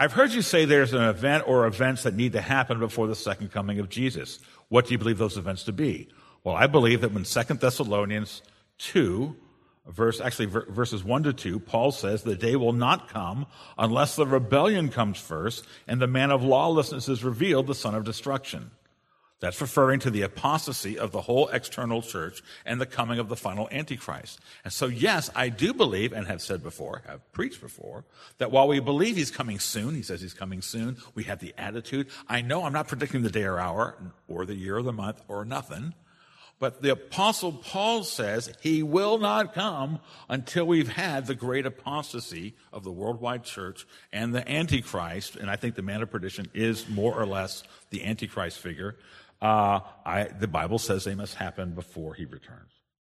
I've heard you say there's an event or events that need to happen before the second coming of Jesus. What do you believe those events to be? Well, I believe that when Second Thessalonians 2, verse, actually verses 1 to 2, Paul says the day will not come unless the rebellion comes first and the man of lawlessness is revealed, the son of destruction. That's referring to the apostasy of the whole external church and the coming of the final Antichrist. And so, yes, I do believe, and have said before, have preached before, that while we believe he's coming soon, he says he's coming soon, we have the attitude. I know I'm not predicting the day or hour, or the year or the month, or nothing. But the apostle Paul says he will not come until we've had the great apostasy of the worldwide church and the Antichrist. And I think the man of perdition is more or less the Antichrist figure. Uh, I, the Bible says they must happen before he returns.